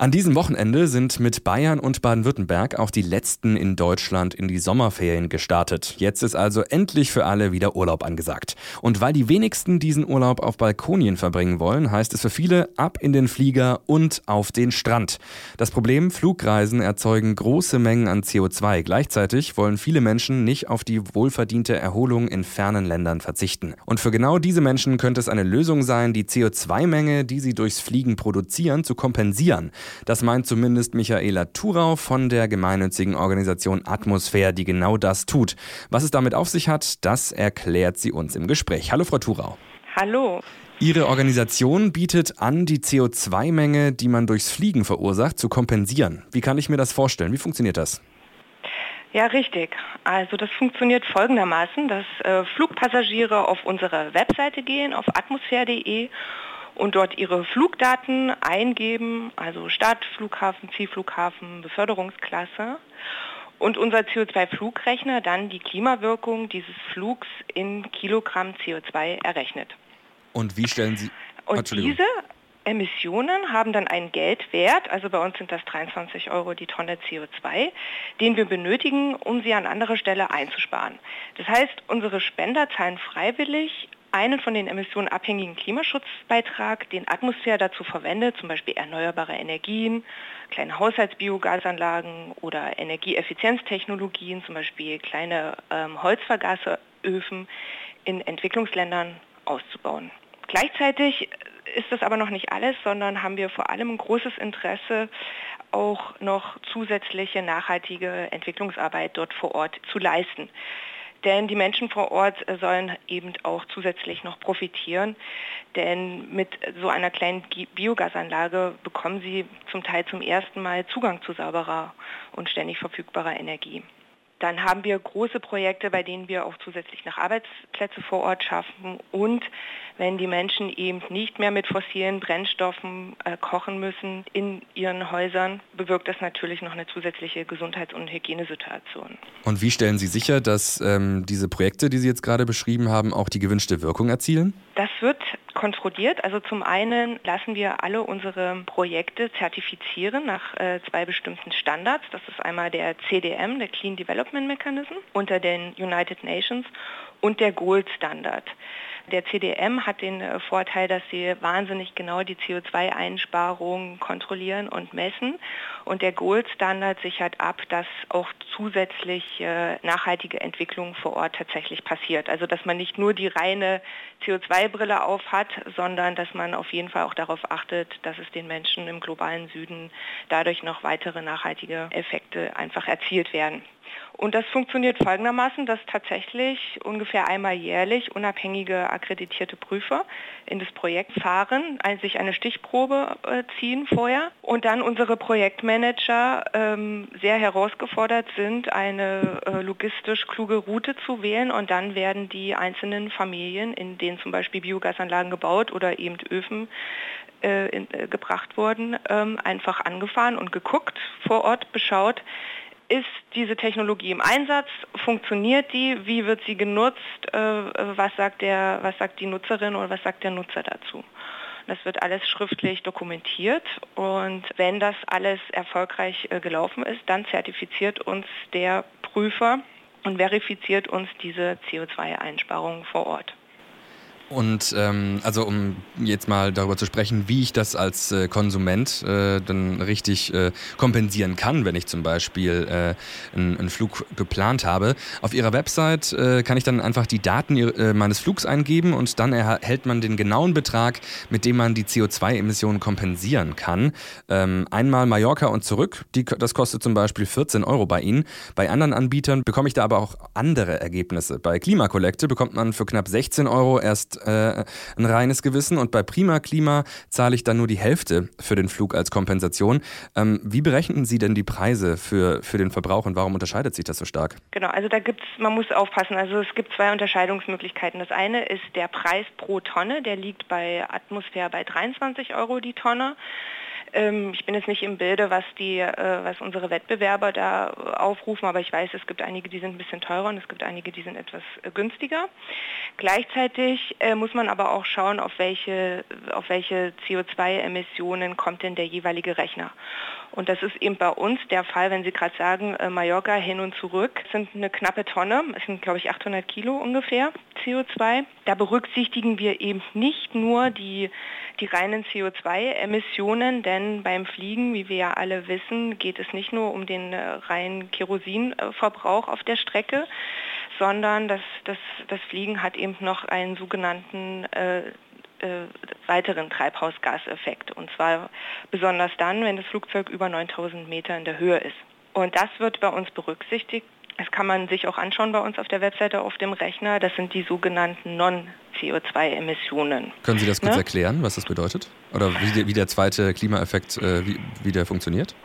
An diesem Wochenende sind mit Bayern und Baden-Württemberg auch die letzten in Deutschland in die Sommerferien gestartet. Jetzt ist also endlich für alle wieder Urlaub angesagt. Und weil die wenigsten diesen Urlaub auf Balkonien verbringen wollen, heißt es für viele ab in den Flieger und auf den Strand. Das Problem, Flugreisen erzeugen große Mengen an CO2. Gleichzeitig wollen viele Menschen nicht auf die wohlverdiente Erholung in fernen Ländern verzichten. Und für genau diese Menschen könnte es eine Lösung sein, die CO2-Menge, die sie durchs Fliegen produzieren, zu kompensieren. Das meint zumindest Michaela Thurau von der gemeinnützigen Organisation Atmosphäre, die genau das tut. Was es damit auf sich hat, das erklärt sie uns im Gespräch. Hallo, Frau Thurau. Hallo. Ihre Organisation bietet an, die CO2-Menge, die man durchs Fliegen verursacht, zu kompensieren. Wie kann ich mir das vorstellen? Wie funktioniert das? Ja, richtig. Also das funktioniert folgendermaßen, dass äh, Flugpassagiere auf unsere Webseite gehen, auf atmosphäre.de und dort ihre Flugdaten eingeben, also Stadt, Flughafen, Zielflughafen, Beförderungsklasse und unser CO2-Flugrechner dann die Klimawirkung dieses Flugs in Kilogramm CO2 errechnet. Und wie stellen Sie... Und diese Emissionen haben dann einen Geldwert, also bei uns sind das 23 Euro die Tonne CO2, den wir benötigen, um sie an anderer Stelle einzusparen. Das heißt, unsere Spender zahlen freiwillig einen von den Emissionen abhängigen Klimaschutzbeitrag, den Atmosphäre dazu verwendet, zum Beispiel erneuerbare Energien, kleine Haushaltsbiogasanlagen oder Energieeffizienztechnologien, zum Beispiel kleine ähm, Holzvergaseröfen in Entwicklungsländern auszubauen. Gleichzeitig ist das aber noch nicht alles, sondern haben wir vor allem ein großes Interesse, auch noch zusätzliche nachhaltige Entwicklungsarbeit dort vor Ort zu leisten. Denn die Menschen vor Ort sollen eben auch zusätzlich noch profitieren. Denn mit so einer kleinen Biogasanlage bekommen sie zum Teil zum ersten Mal Zugang zu sauberer und ständig verfügbarer Energie. Dann haben wir große Projekte, bei denen wir auch zusätzlich nach Arbeitsplätze vor Ort schaffen. Und wenn die Menschen eben nicht mehr mit fossilen Brennstoffen äh, kochen müssen in ihren Häusern, bewirkt das natürlich noch eine zusätzliche Gesundheits- und Hygienesituation. Und wie stellen Sie sicher, dass ähm, diese Projekte, die Sie jetzt gerade beschrieben haben, auch die gewünschte Wirkung erzielen? Das wird kontrolliert. Also zum einen lassen wir alle unsere Projekte zertifizieren nach äh, zwei bestimmten Standards. Das ist einmal der CDM, der Clean Development Mechanism, unter den United Nations und der Gold Standard. Der CDM hat den äh, Vorteil, dass sie wahnsinnig genau die CO2-Einsparungen kontrollieren und messen. Und der Gold-Standard sichert ab, dass auch zusätzlich äh, nachhaltige Entwicklung vor Ort tatsächlich passiert. Also dass man nicht nur die reine CO2-Brille auf hat, sondern dass man auf jeden Fall auch darauf achtet, dass es den Menschen im globalen Süden dadurch noch weitere nachhaltige Effekte einfach erzielt werden. Und das funktioniert folgendermaßen, dass tatsächlich ungefähr einmal jährlich unabhängige akkreditierte Prüfer in das Projekt fahren, sich eine Stichprobe äh, ziehen vorher. Und dann unsere Projektmanager ähm, sehr herausgefordert sind, eine äh, logistisch kluge Route zu wählen. Und dann werden die einzelnen Familien, in denen zum Beispiel Biogasanlagen gebaut oder eben Öfen äh, in, äh, gebracht wurden, ähm, einfach angefahren und geguckt, vor Ort beschaut, ist diese Technologie im Einsatz? Funktioniert die? Wie wird sie genutzt? Äh, was, sagt der, was sagt die Nutzerin oder was sagt der Nutzer dazu? Das wird alles schriftlich dokumentiert und wenn das alles erfolgreich äh, gelaufen ist, dann zertifiziert uns der Prüfer und verifiziert uns diese CO2-Einsparungen vor Ort. Und ähm, also um jetzt mal darüber zu sprechen, wie ich das als äh, Konsument äh, dann richtig äh, kompensieren kann, wenn ich zum Beispiel äh, einen, einen Flug geplant habe. Auf Ihrer Website äh, kann ich dann einfach die Daten äh, meines Flugs eingeben und dann erhält man den genauen Betrag, mit dem man die CO2-Emissionen kompensieren kann. Ähm, einmal Mallorca und zurück, die, das kostet zum Beispiel 14 Euro bei Ihnen. Bei anderen Anbietern bekomme ich da aber auch andere Ergebnisse. Bei Klimakollekte bekommt man für knapp 16 Euro erst äh, ein reines Gewissen und bei Prima Klima zahle ich dann nur die Hälfte für den Flug als Kompensation. Ähm, wie berechnen Sie denn die Preise für, für den Verbrauch und warum unterscheidet sich das so stark? Genau, also da gibt es, man muss aufpassen, also es gibt zwei Unterscheidungsmöglichkeiten. Das eine ist der Preis pro Tonne, der liegt bei Atmosphäre bei 23 Euro die Tonne. Ähm, ich bin jetzt nicht im Bilde, was, die, äh, was unsere Wettbewerber da aufrufen, aber ich weiß, es gibt einige, die sind ein bisschen teurer und es gibt einige, die sind etwas äh, günstiger. Gleichzeitig äh, muss man aber auch schauen, auf welche, auf welche CO2-Emissionen kommt denn der jeweilige Rechner. Und das ist eben bei uns der Fall, wenn Sie gerade sagen, Mallorca hin und zurück, sind eine knappe Tonne, es sind glaube ich 800 Kilo ungefähr CO2. Da berücksichtigen wir eben nicht nur die, die reinen CO2-Emissionen, denn beim Fliegen, wie wir ja alle wissen, geht es nicht nur um den äh, reinen Kerosinverbrauch auf der Strecke, sondern das, das, das Fliegen hat eben noch einen sogenannten äh, äh, weiteren Treibhausgaseffekt. Und zwar besonders dann, wenn das Flugzeug über 9000 Meter in der Höhe ist. Und das wird bei uns berücksichtigt. Das kann man sich auch anschauen bei uns auf der Webseite auf dem Rechner. Das sind die sogenannten Non-CO2-Emissionen. Können Sie das kurz ne? erklären, was das bedeutet? Oder wie, wie der zweite Klimaeffekt, äh, wie, wie der funktioniert?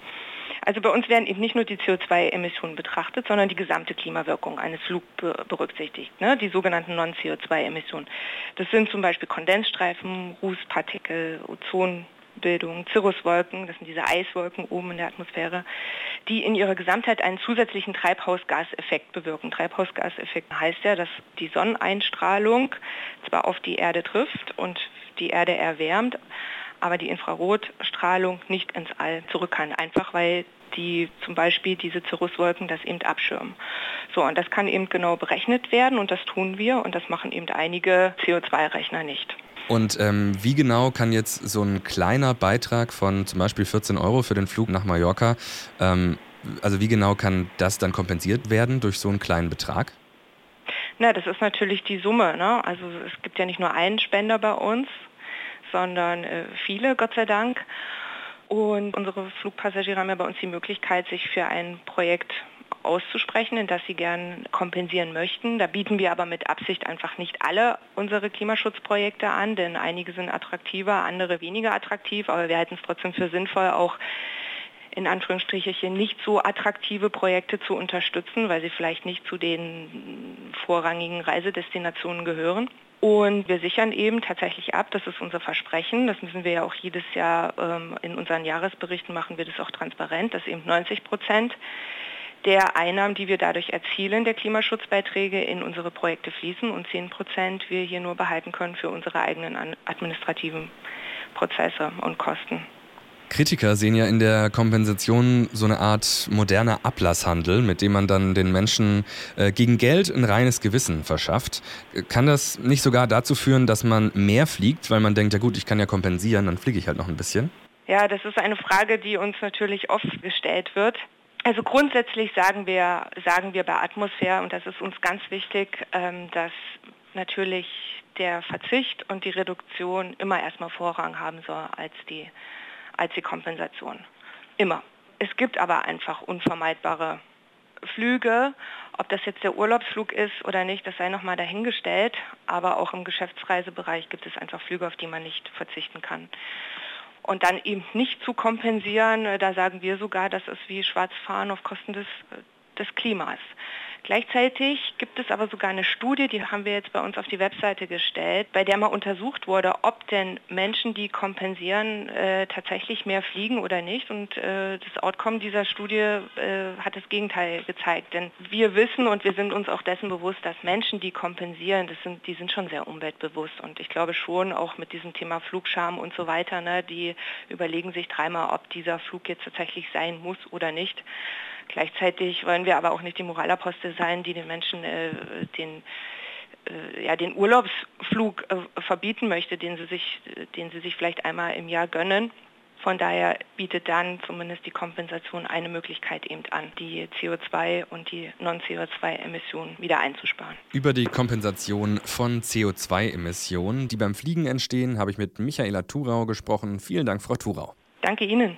Also bei uns werden eben nicht nur die CO2-Emissionen betrachtet, sondern die gesamte Klimawirkung eines Flugs berücksichtigt, ne? die sogenannten Non-CO2-Emissionen. Das sind zum Beispiel Kondensstreifen, Rußpartikel, Ozon, Bildung, Cirruswolken, das sind diese Eiswolken oben in der Atmosphäre, die in ihrer Gesamtheit einen zusätzlichen Treibhausgaseffekt bewirken. Treibhausgaseffekt heißt ja, dass die Sonneneinstrahlung zwar auf die Erde trifft und die Erde erwärmt, aber die Infrarotstrahlung nicht ins All zurück kann, einfach weil die zum Beispiel diese Cirruswolken das eben abschirmen. So, und das kann eben genau berechnet werden und das tun wir und das machen eben einige CO2-Rechner nicht. Und ähm, wie genau kann jetzt so ein kleiner Beitrag von zum Beispiel 14 Euro für den Flug nach Mallorca, ähm, also wie genau kann das dann kompensiert werden durch so einen kleinen Betrag? Na, das ist natürlich die Summe. Ne? Also es gibt ja nicht nur einen Spender bei uns, sondern äh, viele, Gott sei Dank. Und unsere Flugpassagiere haben ja bei uns die Möglichkeit, sich für ein Projekt auszusprechen, in das sie gern kompensieren möchten. Da bieten wir aber mit Absicht einfach nicht alle unsere Klimaschutzprojekte an, denn einige sind attraktiver, andere weniger attraktiv, aber wir halten es trotzdem für sinnvoll, auch in Anführungsstrichen nicht so attraktive Projekte zu unterstützen, weil sie vielleicht nicht zu den vorrangigen Reisedestinationen gehören. Und wir sichern eben tatsächlich ab, das ist unser Versprechen, das müssen wir ja auch jedes Jahr ähm, in unseren Jahresberichten machen, wir das auch transparent, dass eben 90 Prozent der Einnahmen, die wir dadurch erzielen, der Klimaschutzbeiträge in unsere Projekte fließen und 10 Prozent wir hier nur behalten können für unsere eigenen administrativen Prozesse und Kosten. Kritiker sehen ja in der Kompensation so eine Art moderner Ablasshandel, mit dem man dann den Menschen äh, gegen Geld ein reines Gewissen verschafft. Kann das nicht sogar dazu führen, dass man mehr fliegt, weil man denkt, ja gut, ich kann ja kompensieren, dann fliege ich halt noch ein bisschen? Ja, das ist eine Frage, die uns natürlich oft gestellt wird. Also grundsätzlich sagen wir, sagen wir bei Atmosphäre, und das ist uns ganz wichtig, ähm, dass natürlich der Verzicht und die Reduktion immer erstmal Vorrang haben soll als die, als die Kompensation. Immer. Es gibt aber einfach unvermeidbare Flüge. Ob das jetzt der Urlaubsflug ist oder nicht, das sei nochmal dahingestellt. Aber auch im Geschäftsreisebereich gibt es einfach Flüge, auf die man nicht verzichten kann und dann eben nicht zu kompensieren, äh, da sagen wir sogar, das ist wie Schwarzfahren auf Kosten des, äh, des Klimas. Gleichzeitig gibt es aber sogar eine Studie, die haben wir jetzt bei uns auf die Webseite gestellt, bei der mal untersucht wurde, ob denn Menschen, die kompensieren, äh, tatsächlich mehr fliegen oder nicht. Und äh, das Outcome dieser Studie äh, hat das Gegenteil gezeigt. Denn wir wissen und wir sind uns auch dessen bewusst, dass Menschen, die kompensieren, das sind, die sind schon sehr umweltbewusst. Und ich glaube schon auch mit diesem Thema Flugscham und so weiter, ne, die überlegen sich dreimal, ob dieser Flug jetzt tatsächlich sein muss oder nicht. Gleichzeitig wollen wir aber auch nicht die Moralapostel sein, die den Menschen äh, den äh, ja, den Urlaubsflug äh, verbieten möchte, den sie, sich, den sie sich vielleicht einmal im Jahr gönnen. Von daher bietet dann zumindest die Kompensation eine Möglichkeit eben an, die CO2 und die Non-CO2-Emissionen wieder einzusparen. Über die Kompensation von CO2-Emissionen, die beim Fliegen entstehen, habe ich mit Michaela Thurau gesprochen. Vielen Dank, Frau Thurau. Danke Ihnen.